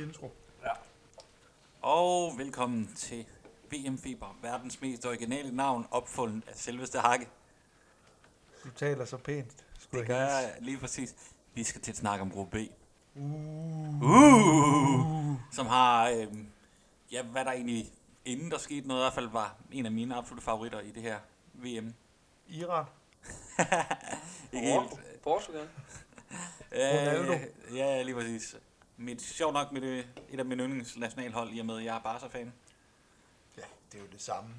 intro. Og velkommen til VM Feber, verdens mest originale navn, opfundet af selveste Hakke. Du taler så pænt. skulle Det gør jeg lige præcis. Vi skal til at snakke om gruppe B, Uh. uh, som har, øh, ja, hvad der egentlig, inden der skete noget, i hvert fald var en af mine absolutte favoritter i det her VM. Iran. Ikke helt. Portugal. Ronaldo. Øh, ja, lige præcis. Mit, sjovt nok med det, et af mine yndlingsnationalhold, i og med, at jeg er Barca-fan. Ja, det er jo det samme.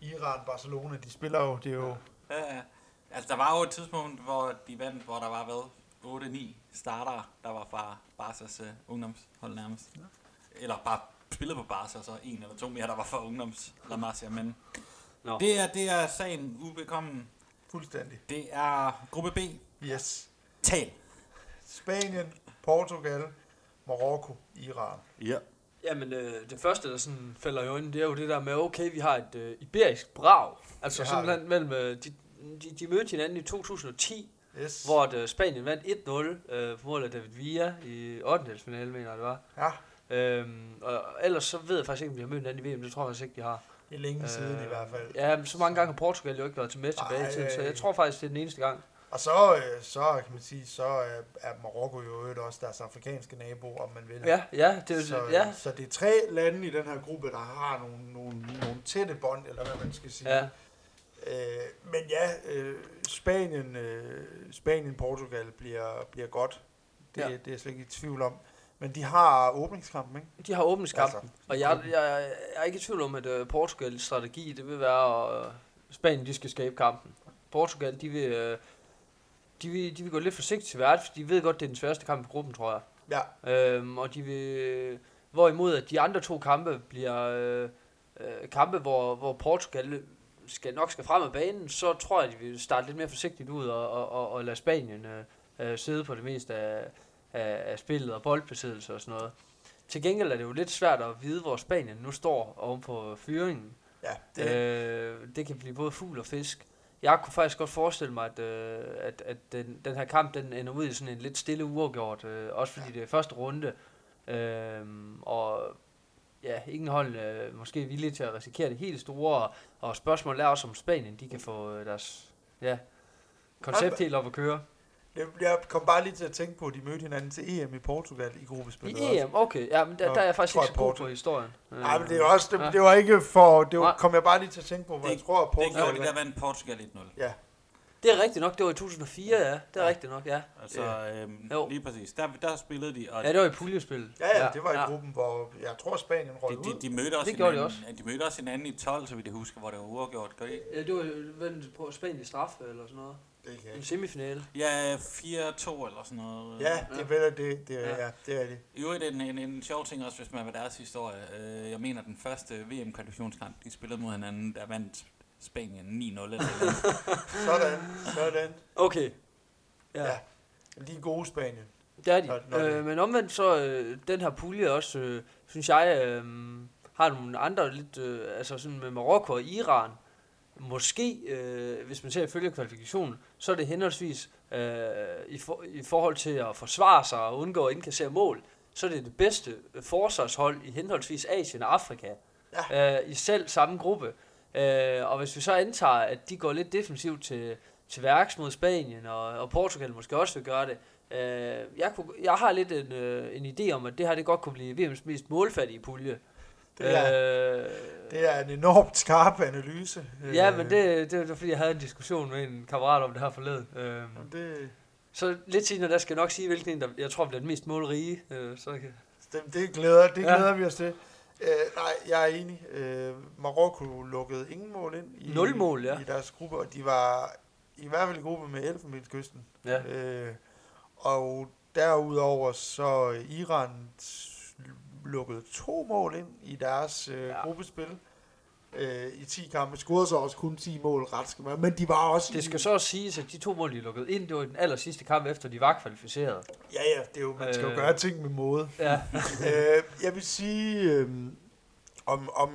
Iran, Barcelona, de spiller jo, det er jo... Ja, ja. altså der var jo et tidspunkt, hvor de vandt, hvor der var hvad, 8-9 startere, der var fra Barca's uh, ungdomshold nærmest. Ja. Eller bare spillet på Barca, så en eller to mere, der var fra ungdoms La Masia, men Nå. det, er, det er sagen ubekommen. Fuldstændig. Det er gruppe B. Yes. Tal. Spanien, Portugal, Marokko, Iran. Ja. Jamen, øh, det første, der sådan falder i øjnene, det er jo det der med, okay, vi har et øh, iberisk brag. Altså Det simpelthen mellem, øh, de, de, de mødte hinanden i 2010, Yes. hvor at, øh, Spanien vandt 1-0 øh, på mål af David Villa i 8. finale, mener jeg det var. Ja, Øhm, og ellers så ved jeg faktisk ikke, om de har mødt hinanden i VM, det tror jeg faktisk ikke, de har. det er længe siden i hvert fald. Ja, men så mange gange har Portugal jo ikke været til med tilbage i tiden, så øh, jeg tror faktisk, det er den eneste gang. Og så, øh, så kan man sige, så er, er Marokko jo øvrigt også deres afrikanske nabo, om man vil. Ja, ja, det er så, ja, så det er tre lande i den her gruppe, der har nogle, nogle, nogle tætte bånd, eller hvad man skal sige. ja. Øh, men ja, øh, Spanien, øh, Spanien, Portugal bliver, bliver godt. Det, Ja. det er jeg slet ikke i tvivl om. Men de har åbningskampen, ikke? De har åbningskampen, Altså, og jeg, jeg, jeg er ikke i tvivl om, at uh, Portugals strategi, det vil være, at uh, Spanien de skal skabe kampen. Portugal, de vil, uh, de vil, de vil gå lidt forsigtigt til værd, for de ved godt, det er den sværeste kamp i gruppen, tror jeg. Ja, Øhm, og de vil, hvorimod at de andre to kampe bliver øh, øh, kampe, hvor, hvor Portugal skal, nok skal frem af banen, så tror jeg, at de vil starte lidt mere forsigtigt ud og, og, og, og lade Spanien øh, øh, sidde på det meste af, af, af spillet og boldbesiddelse og sådan noget. Til gengæld er det jo lidt svært at vide, hvor Spanien nu står oven på fyringen. ja. Det. Det, Øh, det kan blive både fugl og fisk. Jeg kunne faktisk godt forestille mig, at, øh, at, at den, den her kamp den ender ud i sådan en lidt stille uafgjort. Øh, også fordi det er første runde. Øh, og ja, ingen hold øh, måske villige til at risikere det helt store. Og, og spørgsmålet er også, om Spanien de kan få øh, deres ja, koncept helt op at køre. Det, jeg kom bare lige til at tænke på, at de mødte hinanden til EM i Portugal i gruppespillet. I EM, okay. Ja, men der, der er jeg faktisk ikke jeg så god på historien. Øh, Nej, men det er også, det, Ja. det var ikke for, det var, Nej. kom jeg bare lige til at tænke på, hvor jeg Det- tror, at Det gjorde Portugal de, der vandt Portugal 1-0. Ja, Det er rigtigt nok, det var i 2004, ja. Det er Ja. rigtigt nok, ja. Altså, øhm, Jo. lige præcis. Der, der spillede de, og Ja, det var i puljespillet. ja, ja, det var i gruppen, hvor jeg tror, Spanien røg de, ud. de, de, mødte også Det gjorde de hinanden, de mødte også hinanden i 12, så vidt jeg husker, hvor det var uafgjort. Gør I? ikke? Ja, det var vel på Spanien straffe eller sådan noget. Det kan jeg En ikke. semifinale. Ja, 4-2 eller sådan noget. Ja, det er vel det, det, er- Ja. ja, det er det. I øvrigt en, en, en sjov ting også, hvis man vil deres historie. Øh, jeg mener, den første VM-kvalifikationskamp, de spillede mod hinanden, der vandt Spanien 9-0 eller noget. Sådan, sådan. Okay. Ja, Ja. ja. De er gode Spanien. det er de. Når- når det- Øh, men omvendt så, øh, den her pulje også, øh, synes jeg, øh, har nogle andre lidt, øh, altså sådan med Marokko og Iran. Måske, øh, hvis man ser ifølge kvalifikationen, så er det henholdsvis øh, i, for, i forhold til at forsvare sig og undgå at indkassere mål, så er det det bedste forsvarshold i henholdsvis Asien og Afrika. Ja. Øh, I selv samme gruppe. Øh, og hvis vi så antager, at de går lidt defensivt til, til værks mod Spanien, og, og Portugal måske også vil gøre det, øh, jeg, kunne, jeg har lidt en, øh, en idé om, at det her det godt kunne blive VM's mest målfattige pulje. Det er, øh, det er en enormt skarp analyse. Ja, Øh, men det, det var fordi, jeg havde en diskussion med en kammerat om det her forleden. Øh, Jamen, Det, så lidt senere, der skal jeg nok sige, hvilken en, der jeg tror bliver den mest målrige. Øh, så kan, det, det glæder, det Ja. glæder vi os til. Øh, nej, jeg er enig. Øh, Marokko lukkede ingen mål ind i, Nul mål, ja. i deres gruppe, og de var i hvert fald i gruppe med Elfenbenskysten. ja. Øh, og derudover så Iran lukkede to mål ind i deres øh, Ja. gruppespil. Øh, I 10 kampe scorede så også kun 10 mål ret skal men de var også Det skal så også siges, at de to mål, de lukkede ind, det var i den aller sidste kamp, efter de var kvalificeret. Ja, ja, det er jo, man skal jo Øh. gøre ting med måde. Ja, øh, jeg vil sige, øh, om, om,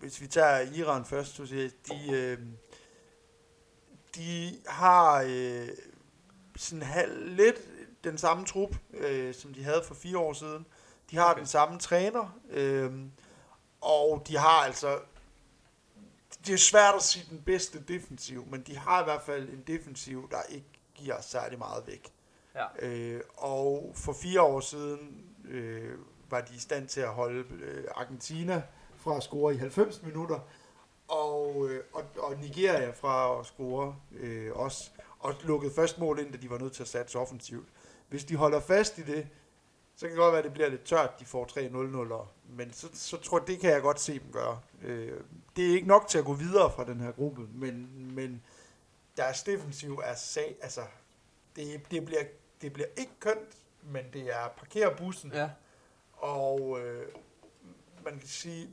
hvis vi tager Iran først, så siger, de, øh, de har øh, sådan halv, lidt den samme trup, øh, som de havde for fire år siden. De har Okay. den samme træner, øhm, og de har altså... Det er svært at sige den bedste defensiv, men de har i hvert fald en defensiv, der ikke giver særlig meget væk. Ja. Øh, og for fire år siden øh, var de i stand til at holde øh, Argentina fra at score i 90 minutter, og, øh, og, og Nigeria fra at score øh, også, og lukkede først mål ind, da de var nødt til at satse offensivt. Hvis de holder fast i det, så kan det godt være, at det bliver lidt tørt, de får 3-0-0'er, men så, så tror jeg, det kan jeg godt se dem gøre. Øh, det er ikke nok til at gå videre fra den her gruppe, men, men deres defensiv er sag, altså, det, det, bliver, det bliver ikke kønt, men det er parkere bussen, Ja. og øh, man kan sige,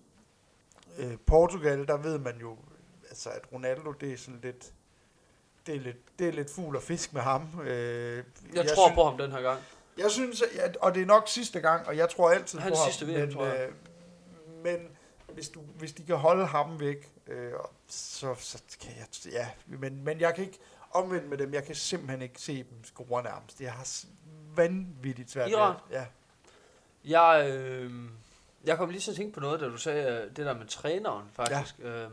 øh, Portugal, der ved man jo, altså at Ronaldo, det er sådan lidt, det er lidt, det er lidt fugl og fisk med ham. Øh, Jeg, tror synes, på ham den her gang. Jeg synes, at, og det er nok sidste gang, og jeg tror altid på sidste ham. VM, men, tror jeg. Øh, men hvis, du, hvis de kan holde ham væk, øh, så, så kan jeg, ja, men, men jeg kan ikke omvendt med dem, jeg kan simpelthen ikke se dem score nærmest. Jeg har vanvittigt svært Iran? Ja. Jeg, øh, jeg kom lige til at tænke på noget, da du sagde øh, det der med træneren, faktisk. Ja. Øh,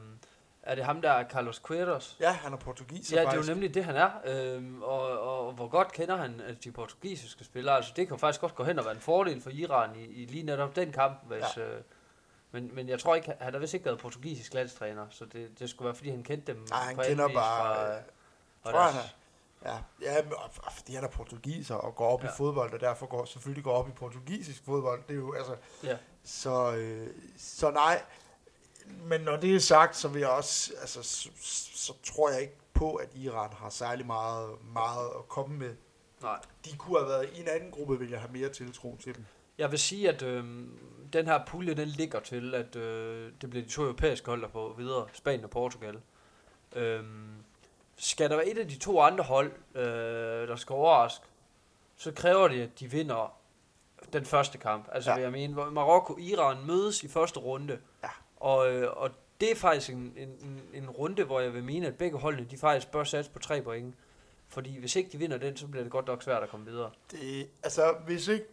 er det ham, der er Carlos Queiroz? ja, han er portugiser Ja, det er jo nemlig det, han er. Øhm, og, og, og hvor godt kender han øh, de portugisiske spillere. Altså, det kan faktisk godt gå hen og være en fordel for Iran i, i lige netop den kamp. Hvis, ja. øh, men, men jeg tror ikke, han har vist ikke været portugisisk landstræner, så det, det skulle være, fordi han kendte dem Nej, han kender bare... fra, øh, fra tror jeg, deres- Ja, ja fordi han er portugiser og går op. Ja. i fodbold, og derfor går, selvfølgelig går op i portugisisk fodbold. Det er jo, altså, Ja. så, øh, så nej. Men når det er sagt, så vil jeg også, altså, så, så tror jeg ikke på, at Iran har særlig meget, meget at komme med. Nej. De kunne have været i en anden gruppe, vil jeg have mere tiltro til dem. Jeg vil sige, at øh, den her pulje, den ligger til, at øh, det bliver de to europæiske hold, der på videre, Spanien og Portugal. Øh, skal der være et af de to andre hold, øh, der skal overraske, så kræver det, at de vinder den første kamp. Altså, Ja. jeg mene, hvor Marokko og Iran mødes i første runde. Og, øh, og det er faktisk en, en, en, runde, hvor jeg vil mene, at begge holdene, de faktisk bør satse på tre point. Fordi hvis ikke de vinder den, så bliver det godt nok svært at komme videre. Det, altså, hvis ikke,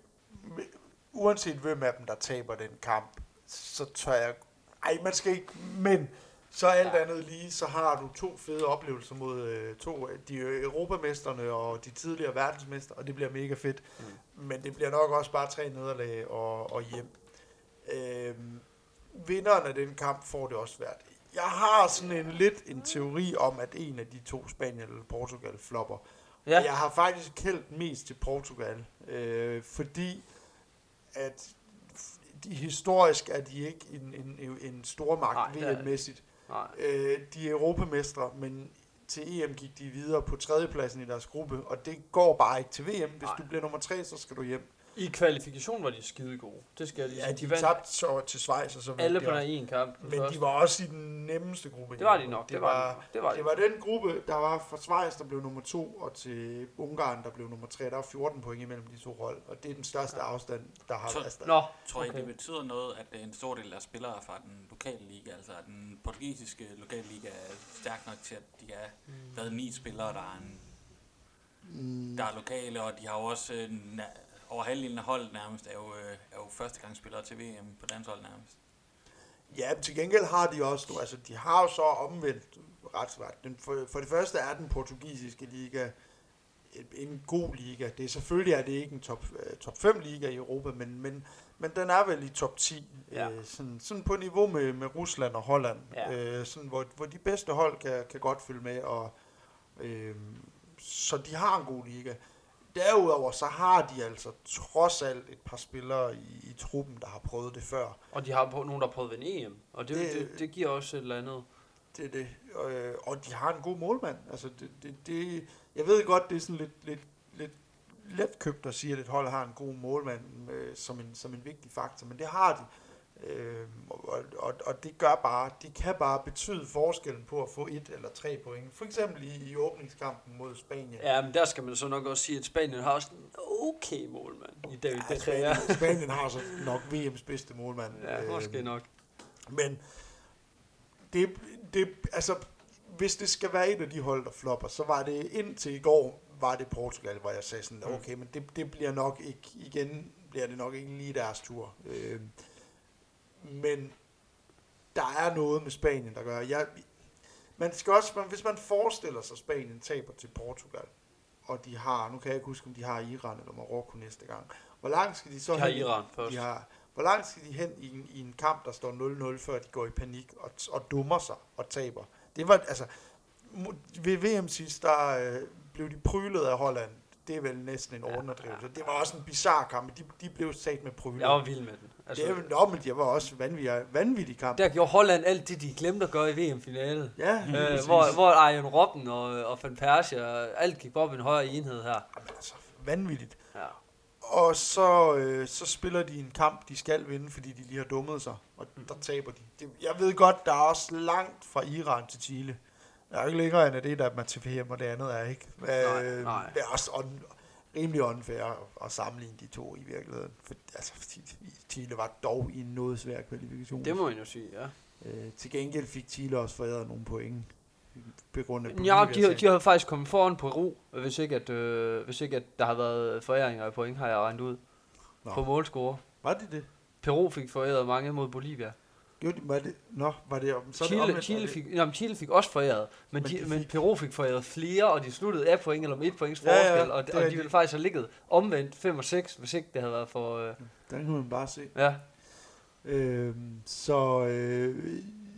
uanset hvem af dem, der taber den kamp, så tør jeg, ej, man skal ikke, men så alt Ja. andet lige, så har du to fede oplevelser mod øh, to, de øh, europamesterne og de tidligere verdensmester, og det bliver mega fedt. Mm. Men det bliver nok også bare tre nederlag og, og hjem. Øhm, vinderen af den kamp får det også svært. Jeg har sådan en lidt en teori om, at en af de to, Spanien eller Portugal, flopper. Ja. Jeg har faktisk hældt mest til Portugal, øh, fordi at de, historisk er de ikke en, en, en, stormagt VM-mæssigt. Øh, de er europamestre, men til EM gik de videre på tredjepladsen i deres gruppe, og det går bare ikke til VM. Hvis Nej. du bliver nummer tre, så skal du hjem. I kvalifikation var de skide gode. Det skal jeg lige Ja, de vandt tabte så til Schweiz, og så alle vandt på de ene kamp. Men første. de var også i den nemmeste gruppe. det var de nok. Det var, det var, de. det var den gruppe, der var fra Schweiz, der blev nummer to, og til Ungarn, der blev nummer tre. Der var 14 point imellem de to hold, og det er den største afstand, der har været. Nå, Tror I, Okay. det betyder noget, at en stor del af spillere fra den lokale liga, altså at den portugisiske lokale liga, er stærk nok til, at de er været ni spillere, der er, en, Mm, der er lokale, og de har jo også øh, na- over halvdelen af holdet nærmest er jo, øh, er jo førstegangsspillere til VM på dansk hold nærmest. Ja, men til gengæld har de også, nu, altså de har jo så omvendt ret svært. Den, for, for det første er den portugisiske liga en- en god liga. Det er selvfølgelig er det ikke en top, øh, top 5 liga i Europa, men, men, men den er vel i top 10. Ja. Øh, sådan, sådan på niveau med, med Rusland og Holland, Ja. øh, sådan, hvor, hvor de bedste hold kan, kan godt følge med. Og, øh, så de har en god liga. Derudover så har de altså trods alt et par spillere i, i truppen, der har prøvet det før. og de har på, nogen, der har prøvet vinde EM. Og det, Det- det, det, giver også et eller andet. Det er det. Øh, og de har en god målmand. Altså, det, det, det, jeg ved godt, det er sådan lidt, lidt, lidt let købt at sige, at et hold har en god målmand øh, som, en, som en vigtig faktor, men det har de. Øh, og, og, og det gør bare, det kan bare betyde forskellen på at få et eller tre point. For eksempel i, i åbningskampen mod Spanien. Ja, men der skal man så nok også sige, at Spanien har også en okay målmand i David Ja. Spanien, Spanien har så nok VM's bedste målmand. Ja, måske Øh, nok. Men det, det, altså, hvis det skal være et af de hold, der flopper, så var det indtil i går, var det Portugal, hvor jeg sagde sådan, Mm. okay, men det, det bliver nok ikke igen, bliver det nok ikke lige deres tur. Øh, men der er noget med Spanien, der gør. Jeg, man skal også, man, hvis man forestiller sig, at Spanien taber til Portugal, og de har, nu kan jeg ikke huske, om de har Iran eller Marokko næste gang. Hvor langt skal de så De har hen? Iran først. De har, hvor langt skal de hen i en, i en kamp, der står 0-0, før de går i panik og, og dummer sig og taber? Det var, altså, ved VM sidst, der øh, blev de prylet af Holland. Det er vel næsten en Ja, overdrivelse. Det var også en bizarre kamp. De, de blev sat med prylet. Jeg var vild med den. Altså, det, er- nå, men det var også vanvittige, vanvittige kamp. der gjorde Holland alt det, de glemte at gøre i VM-finalen. Ja, Øh, præcis. hvor, hvor Arjen Robben og, og Van Persie, og alt gik op i en højere enhed her. Jamen, altså, vanvittigt. Ja. Og så, øh, så spiller de en kamp, de skal vinde, fordi de lige har dummet sig, og Mhm. der taber de. Det, jeg ved godt, der er også langt fra Iran til Chile. Der er ikke længere end at det, der er til VM, og det andet er ikke. Øh, nej. Det er også on, rimelig unfair at, sammenligne de to i virkeligheden. For, altså, Chile var dog i en noget svær kvalifikation. Det må man jo sige, ja. Øh, til gengæld fik Chile også foræret nogle point. På grund af Ja, de, de har faktisk kommet foran på ro, hvis ikke, at, øh, hvis ikke at der har været foræringer af point, har jeg regnet ud. Nå. På målscore. Var det det? Peru fik foræret mange mod Bolivia. De, var det? Nå, var det så er det Chile, omvendt, Chile, var det- fik, jamen, Chile fik også foræret, men, Men de de, men fik- Peru fik foræret flere, og de sluttede af point eller om et points Ja, ja, forskel, og, og de ville faktisk have ligget omvendt 5 og 6, hvis ikke det havde været for... Øh, Der kan man bare se. ja, Øhm, så, øh,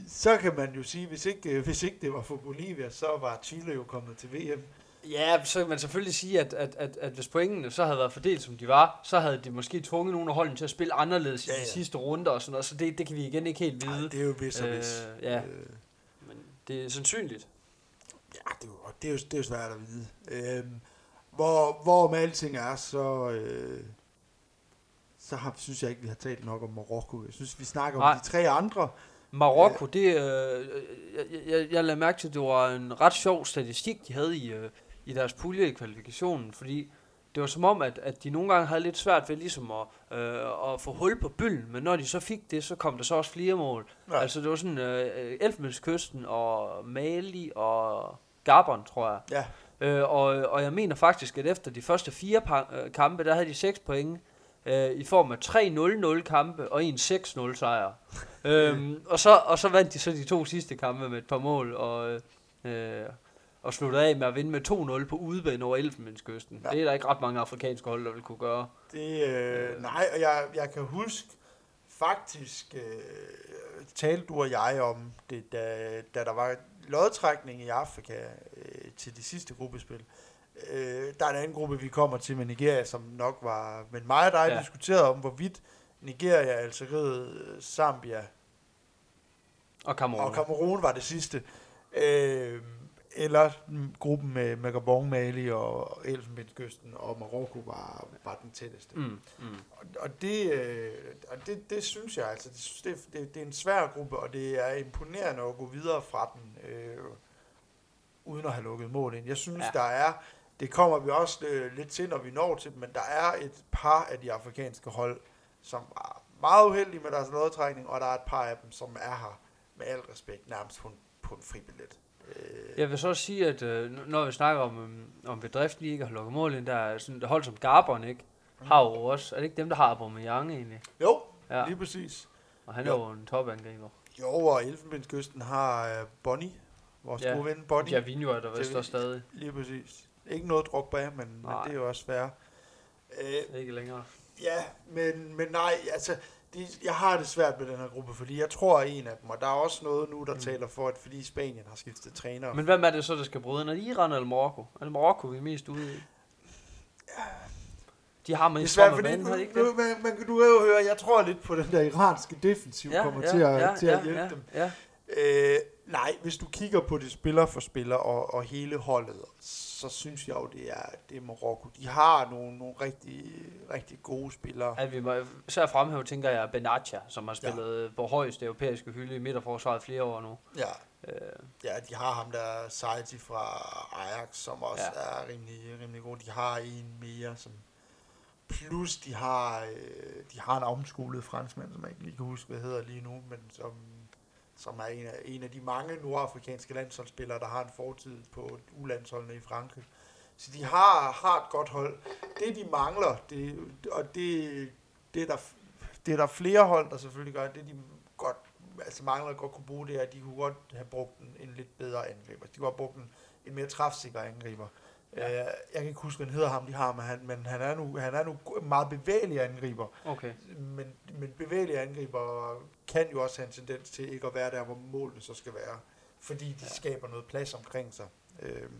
så kan man jo sige, hvis ikke, øh, hvis ikke det var for Bolivia, så var Chile jo kommet til VM. Ja, så kan man selvfølgelig sige, at, at, at, at hvis pointene så havde været fordelt, som de var, så havde de måske tvunget nogle af holdene til at spille anderledes Ja, i de ja. sidste runder og sådan noget, så det, det kan vi igen ikke helt vide. det er jo hvis og Øh, ja. Øh, Men det er sandsynligt. ja, det er, jo, det, er jo, det er jo svært at vide. Øhm, hvor, hvor med alting er, så, øh, så har, synes jeg ikke, vi har talt nok om Marokko. Jeg synes, vi snakker Nej. om de tre andre. Marokko, det, øh, jeg, jeg, jeg lagde mærke til, at det var en ret sjov statistik, de havde i, øh, i deres pulje i kvalifikationen, fordi det var som om, at, at de nogle gange havde lidt svært ved ligesom at, øh, at få hul på bylden, men når de så fik det, så kom der så også flere mål. Ja. Altså det var sådan øh, Elfenbenskysten og Mali og Gabon, tror jeg. Ja, Øh, og, og jeg mener faktisk, at efter de første fire øh, kampe, der havde de 6 point øh, i form af 3-0-0 kampe og en 6-0 sejr. øhm, og, så, og så vandt de så de to sidste kampe med et par mål og, øh, og sluttede af med at vinde med 2-0 på udebane over Elfenbenskysten. Ja. Det er der ikke ret mange afrikanske hold, der vil kunne gøre. Det, øh, nej, og jeg, jeg kan huske, faktisk øh, talte du og jeg om det, da, da der var lodtrækning i Afrika øh, til de sidste gruppespil. Øh, der er en anden gruppe, vi kommer til med Nigeria, som nok var, men mig og dig ja. Diskuterede om, hvorvidt Nigeria, Algeriet, Zambia Og Cameroun. og Cameroun var det sidste. Øh, eller gruppen med, med Gabon, Mali og Elfenbenskysten og Marokko var, var den tætteste. Mm, mm. Og, og, det, øh, og det, det synes jeg altså, det, det, det, det er en svær gruppe, og det er imponerende at gå videre fra den, øh, uden at have lukket mål ind. Jeg synes, ja. Der er, det kommer vi også øh, lidt til, når vi når til men der er et par af de afrikanske hold, som er meget uheldige med deres lodtrækning, og der er et par af dem, som er her med al respekt, nærmest på en, på en fribillet. Øh, Jeg vil så også sige, at øh, når vi snakker om, øhm, om bedriften ikke har lukket mål ind, der er sådan et hold som Gabon, ikke? Har jo også, er det ikke dem, der har Aubameyang egentlig? jo, ja. Lige præcis. og han er Jo. jo en topangriber. Jo, og Elfenbenskysten har øh, Bonnie, vores ja. Gode ven Bonnie. Ja, Vinjo er der vist også stadig. Lige præcis. Ikke noget druk bag, men, men det er jo også fair. Øh, Ikke længere. ja, men, men nej, altså, de, jeg har det svært med den her gruppe, fordi jeg tror, at en af dem, og der er også noget nu, der mm. Taler for, at fordi Spanien har skiftet træner. Men hvem er det så, der skal bryde ind? Er det Iran eller Marokko? Er det Marokko, vi er mest ude i? De har det med er i svært, fordi ikke nu, det? man, man, kan du jo høre, jeg tror lidt på den der iranske defensiv ja, kommer ja, til, at, ja, til at hjælpe ja, dem. Ja. Øh, nej, hvis du kigger på det spiller for spiller og, og hele holdet, så synes jeg jo, det er, det er Marokko. De har nogle, nogle rigtig, rigtig gode spillere. At vi må især fremhæve, tænker jeg, Benatia, som har spillet ja. på højeste europæiske hylde i midterforsvaret flere år nu. Ja, Øh, ja, de har ham der Saiti fra Ajax, som også ja. Ja. er rimelig, rimelig god. De har en mere, som plus de har, øh, de har en omskolet franskmand, som jeg ikke lige kan huske, hvad hedder lige nu, men som, som er en af, en af de mange nordafrikanske landsholdsspillere, der har en fortid på ulandsholdene i Frankrig. Så de har, har et godt hold. Det, de mangler, det, og det det er der, det er der flere hold, der selvfølgelig gør. Det de godt, altså mangler godt kunne bruge, det er, at de kunne godt have brugt en, en lidt bedre angriber. De kunne have brugt en, en mere træfsikker angriber. Ja. Øh, jeg kan ikke huske, hvad han hedder ham, de har, men han, men han er nu, han er nu meget bevægelig angriber. Okay. Men, men bevægelige angriber kan jo også have en tendens til ikke at være der, hvor målene så skal være. Fordi de ja. skaber noget plads omkring sig. Øhm,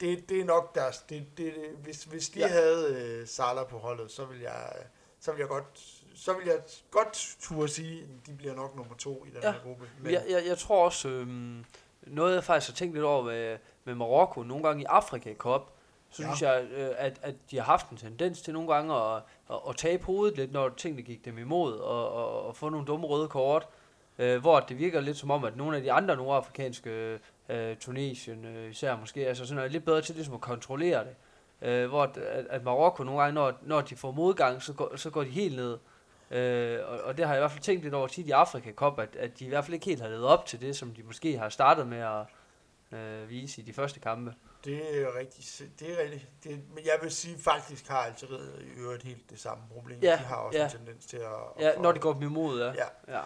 det, det er nok deres... Det, det, det, hvis, hvis de ja. Havde øh, Salah på holdet, så vil jeg, så vil jeg godt så vil jeg godt turde sige, at de bliver nok nummer to i den Ja. her gruppe. Men jeg, jeg, jeg tror også, øhm, noget jeg faktisk har tænkt lidt over med, med Marokko, nogle gange i Afrika Cup, så synes Ja. jeg, øh, at, at de har haft en tendens til nogle gange at, at, at tabe hovedet lidt, når tingene gik dem imod, og, og, og få nogle dumme røde kort, øh, hvor det virker lidt som om, at nogle af de andre nordafrikanske, øh, Tunesien øh, især måske, altså sådan er lidt bedre til ligesom at kontrollere det. Øh, hvor at, at, at Marokko nogle gange, når, når de får modgang, så går, så går de helt ned. Øh, og, og det har jeg i hvert fald tænkt lidt over tit i Afrika Cup, at, at de i hvert fald ikke helt har levet op til det, som de måske har startet med at øh, vise i de første kampe. Det er rigtigt. Det er rigtigt. Det, men jeg vil sige, faktisk har Algeriet i øvrigt helt det samme problem. Ja, de har også ja. en tendens til at... Ja, at når det går dem imod, ja. Ja. ja.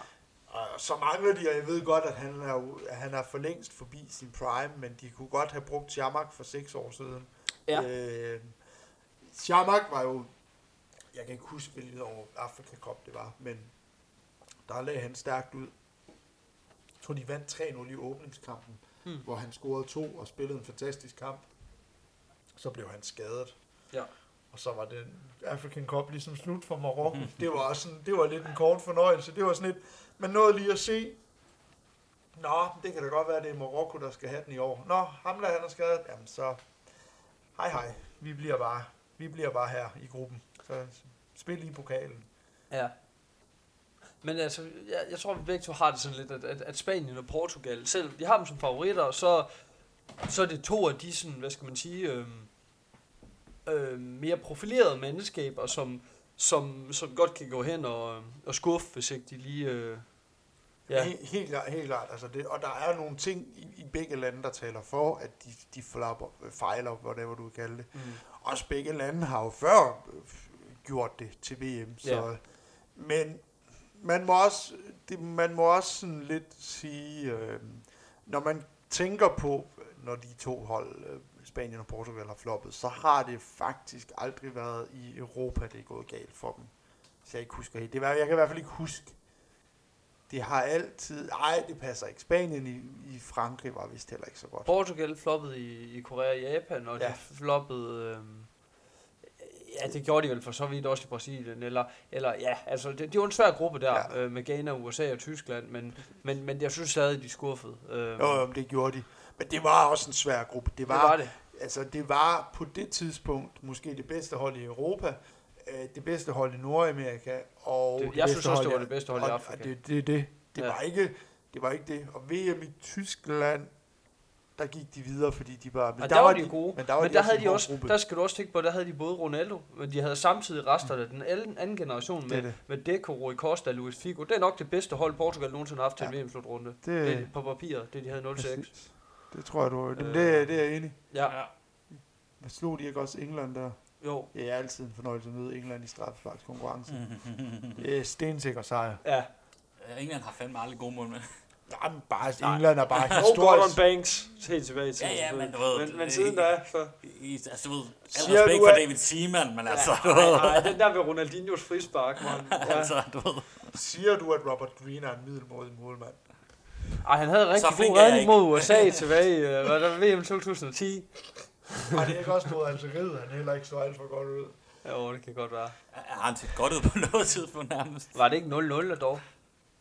Og så mangler de, og jeg ved godt, at han er, at han er for længst forbi sin prime, men de kunne godt have brugt Chamak for seks år siden. Ja. Øh, Chamak var jo, jeg kan ikke huske, hvilket år Afrika Cup det var, men der lagde han stærkt ud. Jeg tror, de vandt 3-0 i åbningskampen, Hmm. hvor han scorede to og spillede en fantastisk kamp. Så blev han skadet. Ja. Og så var den African Cup ligesom slut for Marokko. det var også sådan, det var lidt en kort fornøjelse. Det var sådan lidt, man nåede lige at se, Nå, det kan da godt være, det er Marokko, der skal have den i år. Nå, ham der han er skadet, jamen så, hej hej, vi bliver bare, vi bliver bare her i gruppen. Så spil i pokalen. Ja. Men altså, jeg, jeg tror, vi begge to har det sådan lidt, at, at, at Spanien og Portugal, selv de har dem som favoritter, og så, så er det to af de sådan, hvad skal man sige, øh, øh, mere profilerede menneskeber, som, som, som godt kan gå hen og, og skuffe, hvis ikke de lige... Øh, Ja. ja, Helt, helt, klart, helt klart. Altså det, og der er nogle ting i, i begge lande, der taler for, at de, de flapper, fejler, whatever du vil kalde det. mm, Også begge lande har jo før øh, gjort det til VM. Så, Ja. Men man må også, det, man må også sådan lidt sige, øh, når man tænker på, når de to hold, øh, Spanien og Portugal, har floppet, så har det faktisk aldrig været i Europa, det er gået galt for dem. Hvis jeg ikke husker helt. Det var, jeg kan i hvert fald ikke huske. Det har altid... Ej, det passer ikke. Spanien i, i Frankrig var vist heller ikke så godt. Portugal floppede i, i Korea og Japan, og. Ja. de floppede... Øh, ja, det gjorde de vel for så vidt også i Brasilien. Eller, eller ja, altså, det, det var en svær gruppe der, ja. Øh, med Ghana, USA og Tyskland, men, men, men jeg synes stadig, de skuffede. Øh, Jo, jo, det gjorde de. Men det var også en svær gruppe. Det det var, var det. Altså, det var på det tidspunkt måske det bedste hold i Europa, øh, det bedste hold i Nordamerika, og Det- det jeg synes også, det var det bedste hold i Afrika. Og det, det, det, det, Ja. var ikke, det var ikke det. Og VM i Tyskland, der gik de videre, fordi de var... Men Og der, var de gode. Men der, var men der også havde de også, gruppe. der skal du også tænke på, der havde de både Ronaldo, men de havde samtidig rester af den anden generation det, er med, det. med Deco, Rui Costa og Luis Figo. Det er nok det bedste hold, Portugal nogensinde har haft til Ja. en VM-slutrunde. Det, Det er på papiret, det de havde 0-6. præcis. det tror jeg, du... Øh. Øh, det, det er jeg enig. Ja, ja. Men slog de ikke også England der? jo. Det er altid en fornøjelse at møde England i straffesparkskonkurrence. Det er stensikker sejr. Ja. Øh, England har fandme aldrig gode mål med. Jamen, bare, Nej. England er bare Og Gordon historisk. Banks, helt tilbage til. Ja, ja, men du ved, Men, men siden da, så... I, altså, du ved, Siger al respekt du, for at- David Seaman, men altså, ja, du nej, ved, nej, den der med Ronaldinhos frispark, man. Ja. altså, du ved. Siger du, at Robert Green er en middelmådig målmand? Ej, han havde rigtig god er redning ikke. mod USA tilbage, øh, var der VM 2010. Har det ikke også mod Algeriet, han heller ikke så alt for godt ud? Jo, det kan godt være. Har han set godt ud på noget tidspunkt nærmest? Var det ikke 0-0 dog?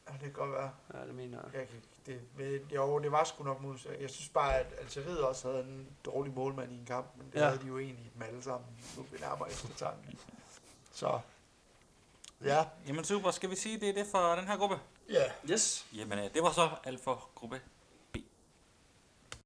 Ja, det kan godt være. Ja, det mener jeg. Jeg kan, det, men, jo, det var sgu nok mod. Jeg synes bare, at Algeriet også havde en dårlig målmand i en kamp, men det Ja. havde de jo egentlig dem alle sammen. Nu ved nærmere eftertanke. Så, ja. Jamen super, skal vi sige, det er det for den her gruppe? Ja. Yes. Jamen, øh, det var så alt for gruppe